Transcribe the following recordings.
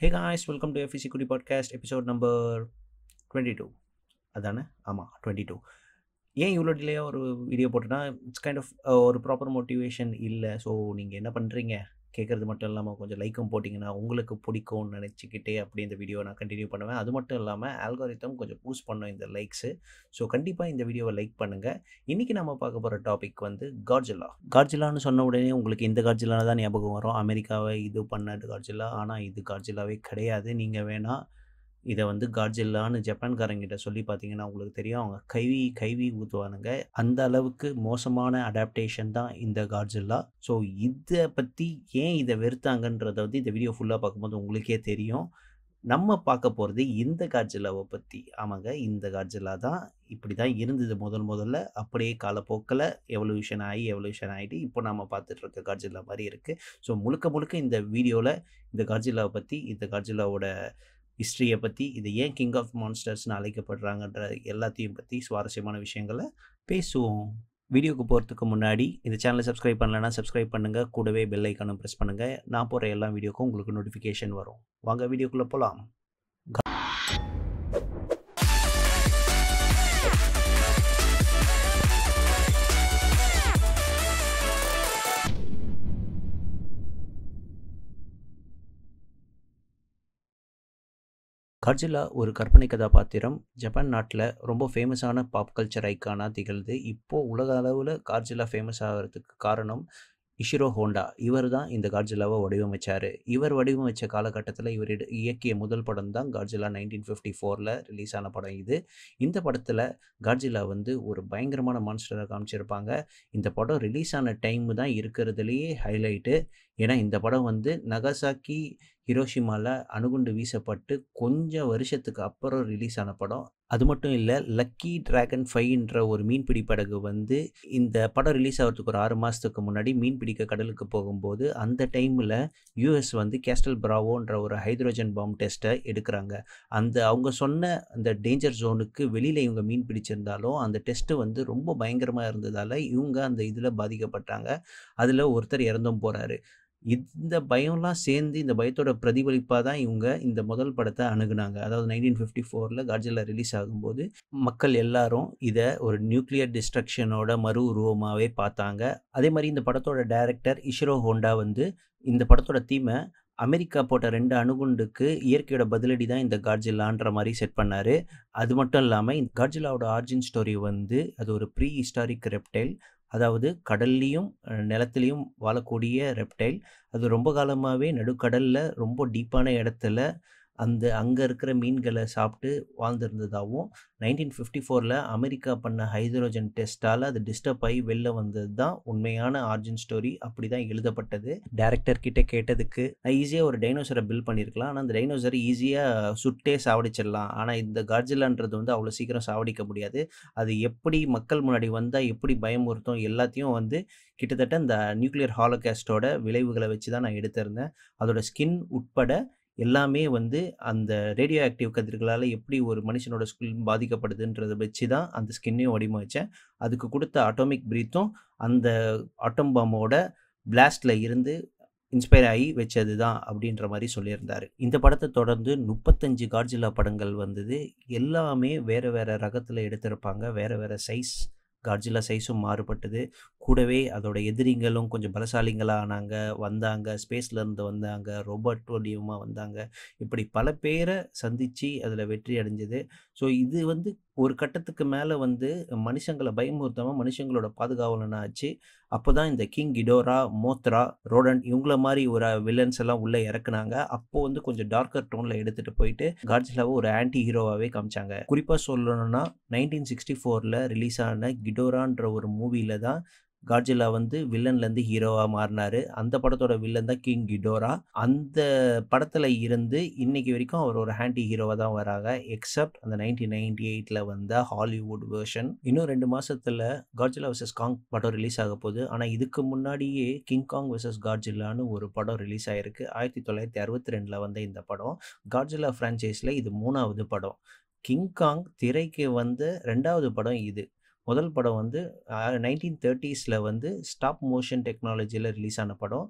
Hey guys welcome to FC குடி podcast episode number twenty two அதானே? ஆமாம் twenty two ஏன் இவ்வளோ டிலேயாக ஒரு வீடியோ போட்டேன்னா இட்ஸ் கைண்ட் ஆஃப் ஒரு ப்ராப்பர் மோட்டிவேஷன் இல்லை. ஸோ நீங்கள் என்ன பண்ணுறீங்க கேட்குறது மட்டும் இல்லாமல் கொஞ்சம் லைக்கும் போட்டிங்கன்னா உங்களுக்கு பிடிக்கும்னு நினச்சிக்கிட்டே அப்படி இந்த வீடியோ நான் கண்டினியூ பண்ணுவேன். அது மட்டும் இல்லாமல் ஆல்காரித்தம் கொஞ்சம் பூஸ்ட் பண்ணும் இந்த லைக்ஸு ஸோ கண்டிப்பாக இந்த வீடியோவை லைக் பண்ணுங்கள் இன்றைக்கி நம்ம பார்க்க போகிற டாபிக் வந்து கார்ஜிலா கார்ஜிலான்னு சொன்ன உடனே உங்களுக்கு இந்த கார்ஜிலான தான் ஞாபகம் வரும். அமெரிக்காவை இது பண்ண கார்ஜிலா ஆனால் இது கார்ஜிலாவே கிடையாது. நீங்கள் வேணால் இதை வந்து கார்ஜில்லான்னு ஜப்பான்காரங்கிட்ட சொல்லி பார்த்தீங்கன்னா உங்களுக்கு தெரியும். அவங்க கைவி கைவி ஊற்றுவானுங்க அந்த அளவுக்கு மோசமான அடாப்டேஷன் தான் இந்த கார்ஜில்லா ஸோ இதை பற்றி ஏன் இதை வெறுத்தாங்கன்றதை வந்து இந்த வீடியோ ஃபுல்லாக பார்க்கும்போது உங்களுக்கே தெரியும். நம்ம பார்க்க போகிறது இந்த கார்ஜில்லாவை பற்றி ஆமாங்க இந்த கார்ஜில்லா தான். இப்படி தான் இருந்தது முதல் முதல்ல. அப்படியே காலப்போக்கில் எவல்யூஷன் ஆகி எவல்யூஷன் ஆகிட்டு இப்போ நம்ம பார்த்துட்ருக்க கார்ஜில்லா மாதிரி இருக்குது ஸோ முழுக்க முழுக்க இந்த வீடியோவில் இந்த கார்ஜில்லாவை பற்றி இந்த கார்ஜில்லாவோட ஹிஸ்ட்ரியை பற்றி இது ஏன் கிங் ஆஃப் மான்ஸ்டர்ஸ்னு அழைக்கப்படுறாங்கன்ற எல்லாத்தையும் பற்றி சுவாரஸ்யமான விஷயங்களை பேசுவோம். வீடியோக்கு போகிறதுக்கு முன்னாடி இந்த சேனலை சப்ஸ்கிரைப் பண்ணலைன்னா சப்ஸ்கிரைப் பண்ணுங்கள் கூடவே பெல் ஐக்கானும் ப்ரெஸ் பண்ணுங்கள் நான் போகிற எல்லா வீடியோக்கும் உங்களுக்கு நோட்டிஃபிகேஷன் வரும். வாங்க வீடியோக்குள்ளே போகலாம் கார்ஜில்லா ஒரு கற்பனை கதாபாத்திரம். ஜப்பான் நாட்டில் ரொம்ப ஃபேமஸான பாப் கல்ச்சர் ஐக்கானாக திகழ்து இப்போது உலக அளவில் கார்ஜிலா ஃபேமஸ் ஆகிறதுக்கு காரணம் இஷிரோ ஹோண்டா. இவர் தான் இந்த கார்ஜிலாவை வடிவமைச்சார். இவர் வடிவமைச்ச காலகட்டத்தில் இவர் இயக்கிய முதல் படம் தான் கார்ஜிலா நைன்டீன் ஃபிஃப்டி ஃபோரில் ரிலீஸ் ஆன படம் இது. இந்த படத்தில் கார்ஜிலா வந்து ஒரு பயங்கரமான மான்ஸ்டரை காமிச்சிருப்பாங்க. இந்த படம் ரிலீஸ் ஆன டைம் தான் இருக்கிறதுலையே ஹைலைட்டு ஏன்னா இந்த படம் வந்து நகசாக்கி ஹிரோஷிமாவில் அணுகுண்டு வீசப்பட்டு கொஞ்சம் வருஷத்துக்கு அப்புறம் ரிலீஸ் ஆன படம். அது மட்டும் இல்லை லக்கி ட்ராகன் ஃபைன்ற ஒரு மீன்பிடி படகு வந்து இந்த படம் ரிலீஸ் ஆகிறதுக்கு ஒரு ஆறு மாதத்துக்கு முன்னாடி மீன் பிடிக்க கடலுக்கு போகும்போது அந்த டைமில் யூஎஸ் வந்து கேஸ்டல் பிராவோன்ற ஒரு ஹைட்ரோஜன் பாம் டெஸ்ட்டை எடுக்கிறாங்க. அந்த அவங்க சொன்ன அந்த டேஞ்சர் ஜோனுக்கு வெளியில் இவங்க மீன் பிடிச்சிருந்தாலும் அந்த டெஸ்ட்டு வந்து ரொம்ப பயங்கரமாக இருந்ததால் இவங்க அந்த இதில் பாதிக்கப்பட்டாங்க. அதில் ஒருத்தர் இறந்தும் போகிறாரு இந்த பயம்லாம் சேர்ந்து இந்த பயத்தோட பிரதிபலிப்பாக தான் இவங்க இந்த முதல் படத்தை அணுகுனாங்க. அதாவது நைன்டீன் ஃபிஃப்டி ஃபோரில் கார்ஜிலா ரிலீஸ் ஆகும்போது மக்கள் எல்லாரும் இதை ஒரு நியூக்ளியர் டிஸ்ட்ரக்ஷனோட மறு உருவமாகவே பார்த்தாங்க. அதே மாதிரி இந்த படத்தோட டைரக்டர் இஷ்ரோ ஹோண்டா வந்து இந்த படத்தோட தீமை அமெரிக்கா போட்ட ரெண்டு அணுகுண்டுக்கு இயற்கையோட பதிலடி தான் இந்த காட்ஜில்லான்ற மாதிரி செட் பண்ணார். அது மட்டும் இல்லாமல் இந்த காட்ஜிலாவோட ஆர்ஜின் ஸ்டோரி வந்து அது ஒரு ப்ரீ ஹிஸ்டாரிக் ரெப்டைல் அதாவது கடல்லையும் நிலத்துலையும் வாழக்கூடிய ரெப்டைல் அது ரொம்ப காலமாகவே நடுக்கடலில் ரொம்ப டீப்பான இடத்துல அந்த அங்கே இருக்கிற மீன்களை சாப்பிட்டு வாழ்ந்துருந்ததாகவும் நைன்டீன் ஃபிஃப்டி ஃபோரில் அமெரிக்கா பண்ண ஹைட்ரோஜன் டெஸ்ட்டால் அது டிஸ்டர்ப் ஆகி வெளில வந்தது தான் உண்மையான ஆர்ஜின் ஸ்டோரி. அப்படி தான் எழுதப்பட்டது. டேரக்டர் கிட்டே கேட்டதுக்கு நான் ஈஸியாக ஒரு டைனோசரை பில் பண்ணியிருக்கலாம் ஆனால் அந்த டைனோசரை ஈஸியாக சுட்டே சாவடிச்சிடலாம். ஆனால் இந்த கார்ஜிலான்றது வந்து அவ்வளோ சீக்கிரம் சாவடிக்க முடியாது. அது எப்படி மக்கள் முன்னாடி வந்தால் எப்படி பயமுறுத்தும் எல்லாத்தையும் வந்து கிட்டத்தட்ட இந்த நியூக்ளியர் ஹாலோகாஸ்டோட விளைவுகளை வச்சு தான் நான் எடுத்திருந்தேன். அதோட ஸ்கின் உட்பட எல்லாமே வந்து அந்த ரேடியோ ஆக்டிவ் கதிர்களால் எப்படி ஒரு மனுஷனோட ஸ்கின் பாதிக்கப்படுதுன்றதை வச்சு தான் அந்த ஸ்கின்னையும் வடிவமைச்சேன். அதுக்கு கொடுத்த அட்டோமிக் பிரீத்தும் அந்த ஆட்டம் பாம்போட பிளாஸ்டில் இருந்து இன்ஸ்பயர் ஆகி வச்சது தான் அப்படின்ற மாதிரி சொல்லியிருந்தார். இந்த படத்தை தொடர்ந்து முப்பத்தஞ்சு கார்ஜிலா படங்கள் வந்தது. எல்லாமே வேறு வேறு ரகத்தில் எடுத்திருப்பாங்க. வேறு வேறு சைஸ் கார்ஜிலா சைஸும் மாறுபட்டது. கூடவே அதோட எதிரிங்களும் கொஞ்சம் பலசாலிங்களாக ஆனாங்க வந்தாங்க ஸ்பேஸ்லேருந்து வந்தாங்க ரோபோட் வடிவமாக வந்தாங்க. இப்படி பல பேரை சந்தித்து அதில் வெற்றி அடைஞ்சது. ஸோ இது வந்து ஒரு கட்டத்துக்கு மேலே வந்து மனுஷங்களை பயமுறுத்தாமல் மனுஷங்களோட பாதுகாவலனா ஆச்சு அப்போ தான் இந்த கிங் கிடோரா மோத்ரா ரோடன் இவங்கள மாதிரி ஒரு வில்லன்ஸ் எல்லாம் உள்ளே இறக்குனாங்க. அப்போது வந்து கொஞ்சம் டார்க்கர் டோனில் எடுத்துகிட்டு போயிட்டு காட்ஜிலாவை ஒரு ஆன்டி ஹீரோவாகவே காமிச்சாங்க. குறிப்பாக சொல்லணும்னா நைன்டீன் சிக்ஸ்டி ஃபோரில் ரிலீஸ் ஆன கிடோரான்ற ஒரு மூவியில் தான் காட்ஜிலா வந்து வில்லன்லேருந்து ஹீரோவாக மாறினார். அந்த படத்தோட வில்லன் தான் கிங் கிடோரா. அந்த படத்தில் இருந்து இன்னைக்கு வரைக்கும் அவர் ஒரு ஹேண்டி ஹீரோவாக தான் வராங்க. எக்ஸப்ட் அந்த நைன்டீன் நைன்டி எயிட்டில் வந்த ஹாலிவுட் வேர்ஷன். இன்னும் ரெண்டு மாதத்தில் காட்ஜிலா வர்சஸ் காங் படம் ரிலீஸ் ஆக போகுது. ஆனால் இதுக்கு முன்னாடியே கிங் காங் வர்சஸ் காட்ஜிலான்னு ஒரு படம் ரிலீஸ் ஆகிருக்கு ஆயிரத்தி தொள்ளாயிரத்தி அறுபத்தி ரெண்டில் வந்த இந்த படம். காட்ஜிலா ஃப்ரான்ச்சைஸில் இது மூணாவது படம். கிங் காங் திரைக்கு வந்த ரெண்டாவது படம் இது. முதல் படம் வந்து நைன்டீன் தேர்ட்டிஸில் வந்து ஸ்டாப் மோஷன் டெக்னாலஜியில் ரிலீஸ் ஆன படம்.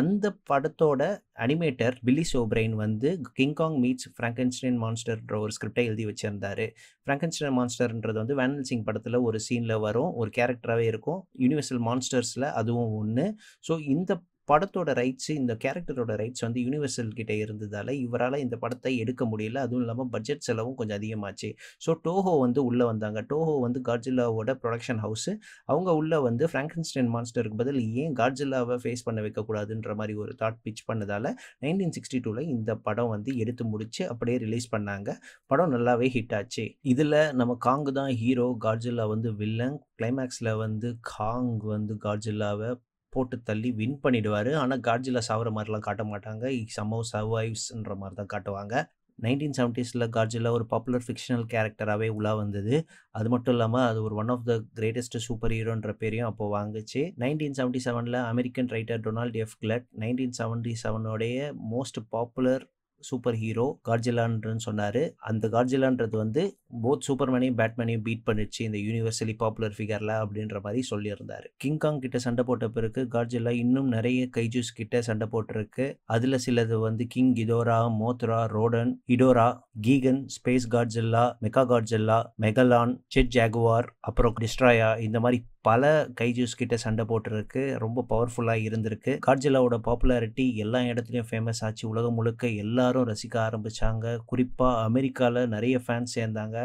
அந்த படத்தோட அனிமேட்டர் பில்லி சோப்ரைன் வந்து கிங் காங் மீட்ஸ் ஃப்ராங்கன்ஸ்டைன் மான்ஸ்டர்ன்ற ஒரு ஸ்கிரிப்டை எழுதி வச்சிருந்தாரு. ஃப்ராங்கன்ஸ்டைன் மான்ஸ்டர்ன்றது வந்து வேனல் சிங் படத்தில் ஒரு சீனில் வரும். ஒரு கேரக்டராகவே இருக்கும். யுனிவர்சல் மான்ஸ்டர்ஸில் அதுவும் ஒன்று ஸோ இந்த படத்தோட ரைட்ஸு இந்த கேரக்டரோட ரைட்ஸ் வந்து யூனிவர்சல் கிட்டே இருந்ததால் இவரால் இந்த படத்தை எடுக்க முடியல. அதுவும் இல்லாமல் பட்ஜெட் செலவும் கொஞ்சம் அதிகமாச்சு. ஸோ டோஹோ வந்து உள்ளே வந்தாங்க. டோஹோ வந்து காட்ஜில்லாவோட ப்ரொடக்ஷன் ஹவுஸு அவங்க உள்ளே வந்து ஃப்ராங்கன்ஸ்டைன் மான்ஸ்டருக்கு பதில் ஏன் காட்ஜில்லாவ ஃபேஸ் பண்ண வைக்கக்கூடாதுன்ற மாதிரி ஒரு தாட் பிச் பண்ணதால் நைன்டீன் சிக்ஸ்டி டூவில் இந்த படம் வந்து எடுத்து முடித்து அப்படியே ரிலீஸ் பண்ணாங்க. படம் நல்லாவே ஹிட் ஆச்சு. இதில் நம்ம காங்கு தான் ஹீரோ. காட்ஜில்லா வந்து வில்லன். கிளைமேக்ஸில் வந்து காங் வந்து காட்ஜில்லாவை போட்டு தள்ளி வின் பண்ணிடுவார் ஆனால் காட்ஜில்லா சாவுற மாதிரிலாம் காட்ட மாட்டாங்க. ஹி சம்ஹவ் சர்வைவ்ஸ்ன்ற மாதிரி தான் காட்டுவாங்க. நைன்டீன் 1970ஸ்ல காட்ஜில்லா ஒரு பாப்புலர் ஃபிக்ஷனல் கேரக்டராகவே உலா வந்தது. அது மட்டும் இல்லாம அது ஒரு one of the greatest super ஹீரோன்ற பேரையும் அப்போ வாங்குச்சு. 1977ல American writer Donald F Glut 1977 உடைய மோஸ்ட் பாப்புலர் சூப்பர் ஹீரோ கார்ஜிலான்றன்னு சொன்னார் அந்த கார்ஜிலான்றது வந்து போத் சூப்பர்மேனையும், பேட்மேனையும் பீட் பண்ணிடுச்சு இந்த யூனிவர்சலி பாப்புலர் ஃபிகரில் அப்படின்ற மாதிரி சொல்லியிருந்தார் கிங்காங் கிட்ட சண்டை போட்ட பிறகு கார்ஜிலா இன்னும் நிறைய கைஜூஸ் கிட்ட சண்டை போட்டிருக்கு. அதில் சிலது வந்து King Ghidorah, Mothra, Rodan, Hedorah, Gigan, Space Godzilla Mega Godzilla Megalon, Jet Jaguar, அப்புறம் டிஸ்ட்ராயா இந்த மாதிரி பல கைஜூஸ் கிட்ட சண்டை போட்டிருக்கு. ரொம்ப பவர்ஃபுல்லாக இருந்திருக்கு. காட்ஜிலாவோட பாப்புலாரிட்டி எல்லா இடத்துலையும் ஃபேமஸ் ஆச்சு. உலகம் முழுக்க எல்லாரும் ரசிக்க ஆரம்பிச்சாங்க. குறிப்பாக அமெரிக்காவில் நிறைய ஃபேன்ஸ் சேர்ந்தாங்க.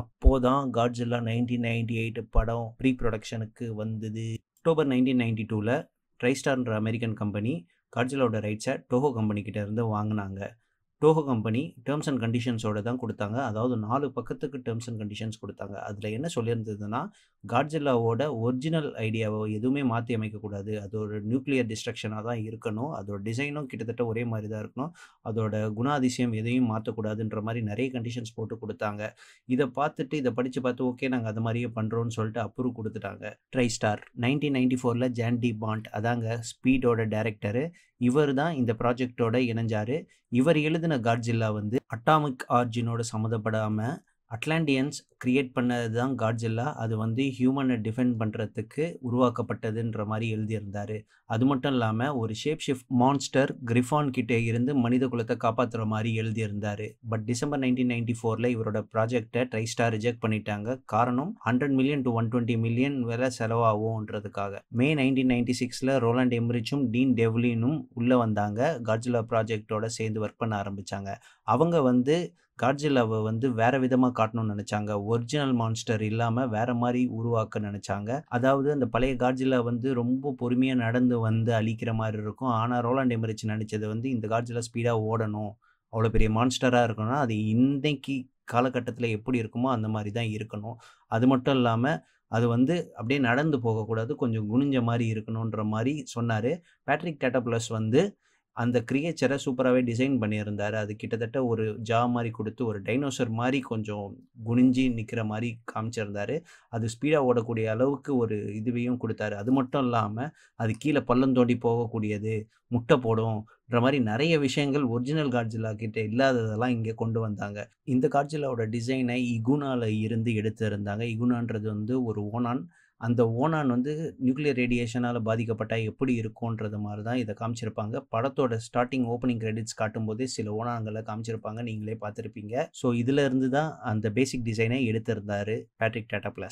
அப்போது தான் காட்ஜில்லா 1998 படம் ப்ரீ ப்ரொடக்ஷனுக்கு வந்தது. அக்டோபர் 1992ல ட்ரைஸ்டார்ன்ற அமெரிக்கன் கம்பெனி காட்ஜிலாவோட ரைட்ஸை டோஹோ கம்பெனி கிட்ட இருந்து டோஹோ கம்பெனி டேர்ம்ஸ் அண்ட் கண்டிஷன்ஸோட தான் கொடுத்தாங்க அதாவது நாலு பக்கத்துக்கு டேர்ம்ஸ் அண்ட் கண்டிஷன்ஸ் கொடுத்தாங்க அதில் என்ன சொல்லியிருந்ததுன்னா, காட்ஜில்லாவோட ஒரிஜினல் ஐடியாவை எதுவுமே மாற்றி அமைக்கக்கூடாது. அது ஒரு நியூக்ளியர் டிஸ்ட்ரக்ஷனாக தான் இருக்கணும். அதோட டிசைனும் கிட்டத்தட்ட ஒரே மாதிரி தான் இருக்கணும். அதோட குணாதிசயம் எதையும் மாற்றக்கூடாதுன்ற மாதிரி நிறைய கண்டிஷன்ஸ் போட்டு கொடுத்தாங்க இதை பார்த்துட்டு இதை படித்து பார்த்து ஓகே நாங்கள் அது மாதிரியே பண்ணுறோம்னு சொல்லிட்டு அப்ரூவ் கொடுத்துட்டாங்க ட்ரை ஸ்டார் நைன்டீன் ட்ரைஸ்டார் 1994ல ஜான் டி பாண்ட் அதாங்க ஸ்பீடோட டேரக்டரு இவர் தான் இந்த ப்ராஜெக்ட்டோட இணைஞ்சார். இவர் எழுதின காட்ஜில்லா வந்து அட்டாமிக் ஆர்ஜினோட சம்மந்தப்படாமல் அட்லாண்டியன்ஸ் கிரியேட் பண்ணது தான் காட்ஜில்லா. அது வந்து ஹியூமனை டிஃபெண்ட் பண்ணுறதுக்கு உருவாக்கப்பட்டதுன்ற மாதிரி எழுதியிருந்தார் அது மட்டும் இல்லாமல் ஒரு ஷேப் ஷிஃப்ட் மான்ஸ்டர் கிரிஃபான் கிட்டே இருந்து மனித குலத்தை காப்பாற்றுற மாதிரி எழுதியிருந்தார் பட் டிசம்பர் 1994ல இவரோட ப்ராஜெக்ட்ட ட்ரைஸ்டார் ரிஜெக்ட் பண்ணிட்டாங்க. காரணம் 100 மில்லியன் டூ 120 மில்லியன் வரை செலவாகும்ன்றதுக்காக. மே 1996ல ரோலண்ட் எம்ரிச்சும், டீன் டெவ்லினும் உள்ளே வந்தாங்க. காட்ஜில்லா ப்ராஜெக்ட்டோட சேர்ந்து ஒர்க் பண்ண ஆரம்பித்தாங்க அவங்க வந்து காட்ஜிலாவை வந்து வேறு விதமாக காட்டணும்னு நினச்சாங்க ஒரிஜினல் மான்ஸ்டர் இல்லாமல் வேற மாதிரி உருவாக்க நினச்சாங்க அதாவது அந்த பழைய காட்ஜில்லா வந்து ரொம்ப பொறுமையாக நடந்து வந்து அழிக்கிற மாதிரி இருக்கும். ஆனால் ரோலாண்ட் எமரிச் நினைச்சது வந்து இந்த காட்ஜில்லா ஸ்பீடாக ஓடணும். அவ்வளோ பெரிய மான்ஸ்டராக இருக்கணும்னா, அது இன்றைக்கி காலகட்டத்தில் எப்படி இருக்குமோ அந்த மாதிரி தான் இருக்கணும். அது மட்டும் இல்லாமல் அது வந்து அப்படியே நடந்து போகக்கூடாது. கொஞ்சம் குனிஞ்ச மாதிரி இருக்கணுன்ற மாதிரி சொன்னார் பேட்ரிக் டாட்டா வந்து அந்த கிரியேச்சரை சூப்பராகவே டிசைன் பண்ணியிருந்தாரு. அது கிட்டத்தட்ட ஒரு ஜா மாதிரி கொடுத்து ஒரு டைனோசர் மாதிரி கொஞ்சம் குனிஞ்சு நிற்கிற மாதிரி காமிச்சிருந்தாரு. அது ஸ்பீடாக ஓடக்கூடிய அளவுக்கு ஒரு இதுவையும் கொடுத்தாரு அது மட்டும் இல்லாமல் அது கீழே பள்ளம் தோண்டி போகக்கூடியது, முட்டை போடும்ன்ற மாதிரி நிறைய விஷயங்கள் ஒரிஜினல் காட்ஜில்லா கிட்ட இல்லாததெல்லாம் இங்கே கொண்டு வந்தாங்க. இந்த காட்ஜிலாவோட டிசைனை இகுனாவில் இருந்து எடுத்திருந்தாங்க. இகுனான்றது வந்து ஒரு ஓனான் அந்த ஓனான் வந்து நியூக்ளியர் ரேடியேஷனால் பாதிக்கப்பட்டால் எப்படி இருக்கும்ன்றது மாதிரி தான் இதை காமிச்சிருப்பாங்க. படத்தோட ஸ்டார்டிங் ஓப்பனிங் கிரெடிட்ஸ் காட்டும்போதே சில ஓனான்களை காமிச்சிருப்பாங்க. நீங்களே பார்த்துருப்பீங்க ஸோ இதில் இருந்து தான் அந்த பேசிக் டிசைனை எடுத்திருந்தாரு பேட்ரிக் டாட்டா.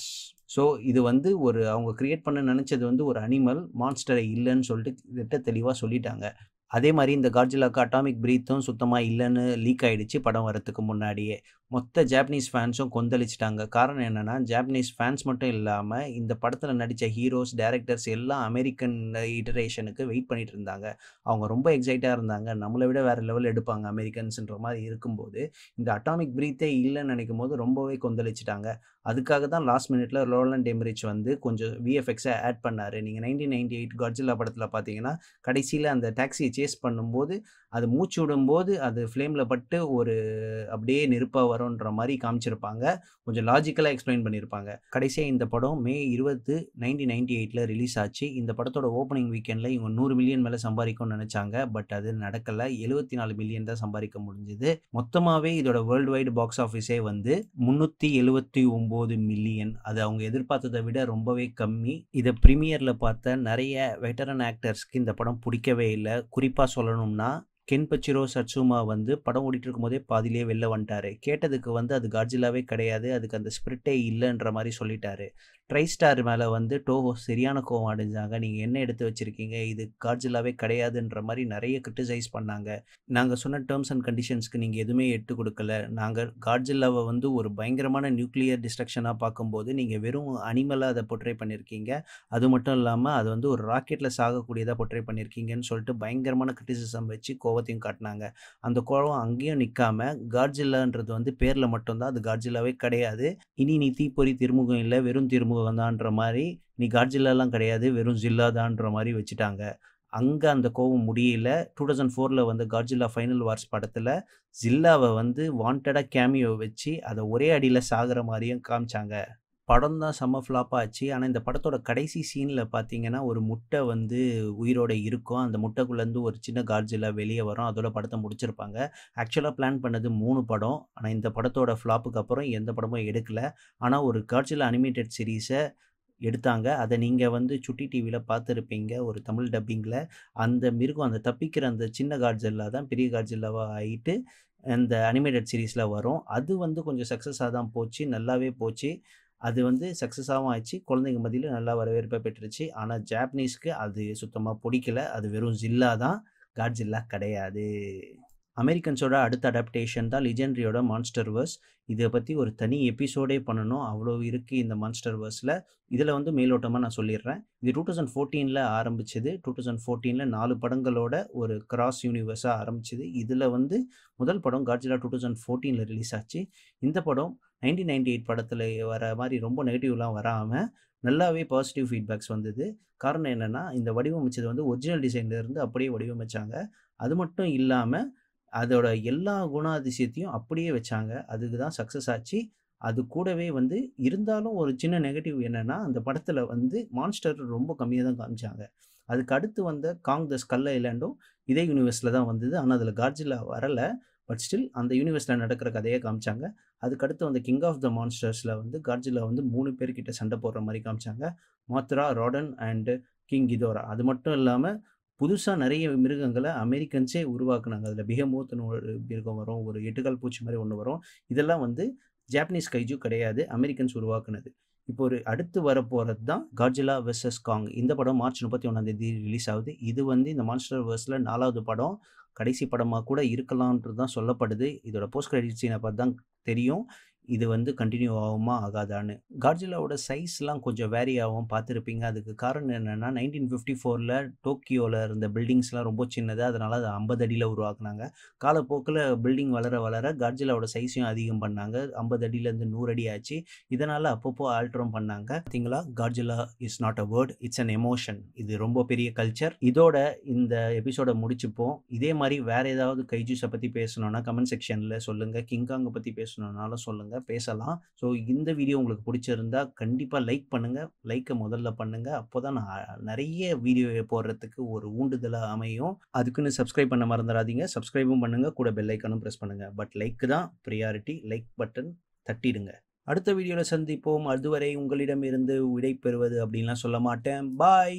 ஸோ இது வந்து ஒரு அவங்க கிரியேட் பண்ண நினச்சது வந்து ஒரு அனிமல். மான்ஸ்டரை இல்லைன்னு சொல்லிட்டு திட்ட தெளிவாக சொல்லிட்டாங்க. அதே மாதிரி இந்த காட்ஜில்லாக்கு அட்டாமிக் பிரீத்தும் சுத்தமாக இல்லைன்னு லீக் ஆகிடுச்சு படம் வரத்துக்கு முன்னாடியே. மொத்த ஜாப்பனீஸ் ஃபேன்ஸும் கொந்தளிச்சிட்டாங்க காரணம் என்னென்னா ஜாப்பனீஸ் ஃபேன்ஸ் மட்டும் இல்லாமல் இந்த படத்தில் நடித்த ஹீரோஸ், டேரக்டர்ஸ் எல்லாம் அமெரிக்கன் இட்டரேஷனுக்கு வெயிட் பண்ணிட்டு இருந்தாங்க. அவங்க ரொம்ப எக்ஸைட்டாக இருந்தாங்க. நம்மளை விட வேற லெவல் எடுப்பாங்க அமெரிக்கன்ஸுன்ற மாதிரி இருக்கும்போது, இந்த அட்டாமிக் பிரீத்தே நினைக்கும் போது ரொம்பவே கொந்தளிச்சிட்டாங்க அதுக்காக தான் லாஸ்ட் மினிட்ல ரோலன் எம்ரிச் வந்து கொஞ்சம் விஎஃப்எக்ஸை ஆட் பண்ணார் நீங்கள் நைன்டீன் நைன்டி எயிட் கட்ஜில்லா படத்தில் பார்த்தீங்கன்னா, கடைசியில் அந்த டாக்ஸியை சேஸ் பண்ணும்போது அது மூச்சு விடும்போது அது ஃப்ளேமில் பட்டு ஒரு அப்படியே நெருப்பாக வரும்ன்ற மாதிரி காமிச்சிருப்பாங்க. கொஞ்சம் லாஜிக்கலாக எக்ஸ்பிளைன் பண்ணியிருப்பாங்க கடைசியாக இந்த படம் மே இருபது நைன்டீன் நைன்டி எயிட்டில் ரிலீஸ் ஆச்சு. இந்த படத்தோட ஓப்பனிங் வீக்கெண்டில் இவங்க நூறு மில்லியன் மேலே சம்பாதிக்கும்னு நினச்சாங்க. பட் அது நடக்கலை. எழுபத்தி நாலு மில்லியன் தான் சம்பாதிக்க முடிஞ்சுது. மொத்தமாகவே இதோட வேர்ல்டு வைடு பாக்ஸ் ஆஃபீஸே வந்து முந்நூற்றி எழுபத்தி ஒம்பது மில்லியன் அது அவங்க எதிர்பார்த்ததை விட ரொம்பவே கம்மி. இதை ப்ரீமியரில் பார்த்த நிறைய வெட்டரன் ஆக்டர்ஸ்க்கு இந்த படம் பிடிக்கவே இல்லை. குறிப்பாக சொல்லணும்னா கென்பச்சிரோ சட்சுமா வந்து படம் ஓடிட்டு இருக்கும்போதே பாதிலேயே வெளில வந்துட்டாரு. கேட்டதுக்கு வந்து அது காட்ஜிலாவே கிடையாது அதுக்கு அந்த ஸ்பிரிட்டே இல்லைன்ற மாதிரி சொல்லிட்டாரு. ட்ரை ஸ்டார் மேலே வந்து டோஹோ சரியான கோவம் அடைஞ்சாங்க. நீங்கள் என்ன எடுத்து வச்சுருக்கீங்க? இது காட்ஜிலாவே கிடையாதுன்ற மாதிரி நிறைய கிரிட்டிசைஸ் பண்ணாங்க. நாங்கள் சொன்ன டேர்ம்ஸ் அண்ட் கண்டிஷன்ஸ்க்கு நீங்கள் எதுவுமே எட்டு கொடுக்கல. நாங்கள் காட்ஜில்லாவை வந்து ஒரு பயங்கரமான நியூக்ளியர் டிஸ்ட்ரக்ஷனாக பார்க்கும்போது நீங்கள் வெறும் அனிமலாக அதை பொட்ரே பண்ணியிருக்கீங்க அது மட்டும் இல்லாமல் அது வந்து ஒரு ராக்கெட்டில் சாகக்கூடியதாக பொட்ரே பண்ணியிருக்கீங்கன்னு சொல்லிட்டு பயங்கரமான கிரிட்டிசிசம் வச்சு கோபத்தையும் காட்டினாங்க. அந்த கோபம் அங்கேயும் நிற்காம காட்ஜில்லான்றது வந்து பேரில் மட்டும்தான். அது காட்ஜில்லாவே கிடையாது. இனி நீ தீப்பொறி திருமுகம் இல்லை வெறும் திருமுகம் தான்ற மாதிரி நீ காட்ஜில்லாலாம் கிடையாது வெறும் ஜில்லா தான்ற மாதிரி வச்சுட்டாங்க. அங்கே அந்த கோவம் முடியல. டூ தௌசண்ட் ஃபோரில் வந்து காட்ஜில்லா ஃபைனல் வார்ஸ் படத்தில் ஜில்லாவை வந்து வாண்டடாக கேமியோ வச்சு அதை ஒரே அடியில் சாகிற மாதிரியும் காமிச்சாங்க. படம் தான் செம்ம ஃப்ளாப் ஆச்சு. ஆனால் இந்த படத்தோட கடைசி சீனில் பார்த்தீங்கன்னா ஒரு முட்டை வந்து உயிரோட இருக்கும். அந்த முட்டைக்குள்ளேருந்து ஒரு சின்ன கார்ஜிலா வெளியே வரும். அதோட படத்தை முடிச்சிருப்பாங்க. ஆக்சுவலாக பிளான் பண்ணது மூணு படம். ஆனால் இந்த படத்தோட ஃப்ளாப்புக்கு அப்புறம் எந்த படமும் எடுக்கலை. ஆனால் ஒரு கார்ஜிலா அனிமேட்டட் சீரீஸை எடுத்தாங்க. அதை நீங்கள் வந்து சுட்டி டிவியில் பார்த்துருப்பீங்க ஒரு தமிழ் டப்பிங்கில் அந்த மிருகம் அந்த தப்பிக்கிற அந்த சின்ன கார்ஜில்லா தான் பெரிய கார்ஜில்லாவாக ஆகிட்டு அந்த அனிமேட்டட் சீரீஸில் வரும். அது வந்து கொஞ்சம் சக்ஸஸாக தான் போச்சு. நல்லாவே போச்சு. அது வந்து சக்ஸஸாகவும் ஆச்சு குழந்தைங்க மத்தியில் நல்லா வரவேற்பை பெற்றுச்சு ஆனால் ஜாப்பனீஸ்க்கு அது சுத்தமாக பிடிக்கல. அது வெறும் ஜில்லா தான். காட்ஜில்லா கிடையாது. அமெரிக்கன்ஸோட அடுத்த அடாப்டேஷன் தான் லிஜெண்ட்ரியோட மான்ஸ்டர் வேர்ஸ் இதை பற்றி ஒரு தனி எபிசோடே பண்ணணும். அவ்வளோ இருக்குது இந்த மான்ஸ்டர் வேர்ஸில் இதில் வந்து மேலோட்டமாக நான் சொல்லிடுறேன். இது டூ தௌசண்ட் ஃபோர்டீனில் ஆரம்பிச்சது. டூ தௌசண்ட் ஃபோர்டீனில் நாலு படங்களோட ஒரு கிராஸ் யூனிவர்ஸாக ஆரம்பிச்சது. இதில் வந்து முதல் படம் காட்ஜிலா டூ தௌசண்ட் ஃபோர்டீனில் ரிலீஸ் ஆச்சு. இந்த படம் நைன்டீன் நைன்டி எயிட் படத்தில் வர மாதிரி ரொம்ப நெகட்டிவ்லாம் வராமல் நல்லாவே பாசிட்டிவ் ஃபீட்பேக்ஸ் வந்தது. காரணம் என்னென்னா இந்த வடிவமைச்சது வந்து ஒரிஜினல் டிசைன்லேருந்து அப்படியே வடிவமைச்சாங்க. அது மட்டும் இல்லாமல் அதோட எல்லா குணாதிசயத்தையும் அப்படியே வச்சாங்க. அதுக்கு தான் சக்ஸஸ் ஆச்சு. அது கூடவே வந்து இருந்தாலும் ஒரு சின்ன நெகட்டிவ் என்னென்னா அந்த படத்தில் வந்து மான்ஸ்டர் ரொம்ப கம்மியாக தான் காமிச்சாங்க. அதுக்கு அடுத்து வந்த காங் த ஸ்கல் ஐலாண்டும் இதே யூனிவர்ஸில் தான் வந்தது. ஆனால் அதில் கார்ஜிலா வரலை. பட் ஸ்டில் அந்த யூனிவர்ஸில் நடக்கிற கதையை காமிச்சாங்க. அதுக்கடுத்து வந்து கிங் ஆஃப் த மான்ஸ்டர்ஸில் வந்து கார்ஜிலா வந்து மூணு பேர்கிட்ட சண்டை போடுற மாதிரி காமிச்சாங்க. Mothra Rodan and King Ghidorah அது மட்டும் இல்லாமல் புதுசாக நிறைய மிருகங்களை அமெரிக்கன்ஸே உருவாக்குனாங்க. அதில் பிகமோத்துன்னு ஒரு மிருகம் வரும் ஒரு எட்டுகால் பூச்சி மாதிரி ஒன்று வரும். இதெல்லாம் வந்து ஜாப்பனீஸ் கைஜு கிடையாது அமெரிக்கன்ஸ் உருவாக்குனது. இப்போ ஒரு அடுத்து வரப்போகிறது தான் கார்ஜிலா வெர்சஸ் காங் இந்த படம் மார்ச் முப்பத்தி ஒன்றாந்தேதி ரிலீஸ் ஆகுது. இது வந்து இந்த மான்ஸ்டர் வேர்ஸில் நாலாவது படம். கடைசி படமாக கூட இருக்கலான்றது தான் சொல்லப்படுது. இதோட போஸ்ட் கிரெடிட் சீனை பார்த்து தான் தெரியும். இது வந்து கண்டினியூ ஆகுமா ஆகாதான்னு. கார்ஜிலாவோட சைஸ்லாம் கொஞ்சம் வேரி ஆகும் பார்த்துருப்பீங்க. அதுக்கு காரணம் என்னென்னா நைன்டீன் ஃபிஃப்டி ஃபோரில் டோக்கியோவில் இருந்த பில்டிங்ஸ்லாம் ரொம்ப சின்னது. அதனால் அது ஐம்பது அடியில் உருவாக்குனாங்க. காலப்போக்கில் பில்டிங் வளர வளர கார்ஜிலாவோட சைஸையும் அதிகம் பண்ணாங்க. ஐம்பது அடியிலேருந்து நூறு அடி ஆச்சு. இதனால் அப்பப்போ ஆல்ட்ரம் பண்ணாங்க. பார்த்தீங்களா? Godzilla is not a word it's an emotion இது ரொம்ப பெரிய கல்ச்சர் இதோட இந்த எபிசோடை முடிச்சுப்போம். இதே மாதிரி வேறு ஏதாவது கைஜூஸை பற்றி பேசணுன்னா கமெண்ட் செக்ஷனில் சொல்லுங்கள் கிங்காங்கை பற்றி பேசணுன்னாலும் சொல்லுங்கள் பேசலாம். ஸோ இந்த வீடியோ உங்களுக்கு பிடிச்சிருந்தா கண்டிப்பாக லைக் பண்ணுங்கள் லைக்கை முதல்ல பண்ணுங்கள் அப்போ தான் நான் நிறைய வீடியோ போடுறதுக்கு ஒரு ஊண்டுதலாக அமையும். அதுக்குன்னு சப்ஸ்கிரைப் பண்ண மறந்துடாதீங்க. சப்ஸ்கிரைபும் பண்ணுங்கள் கூட பெல் ஐக்கனும் ப்ரெஸ் பண்ணுங்கள் பட் லைக் தான் ப்ரியாரிட்டி லைக் பட்டன் தட்டிடுங்க. அடுத்த வீடியோவில் சந்திப்போம். அதுவரை உங்களிடம் இருந்து விடை பெறுவது அப்படின்லாம் சொல்ல மாட்டேன். பாய்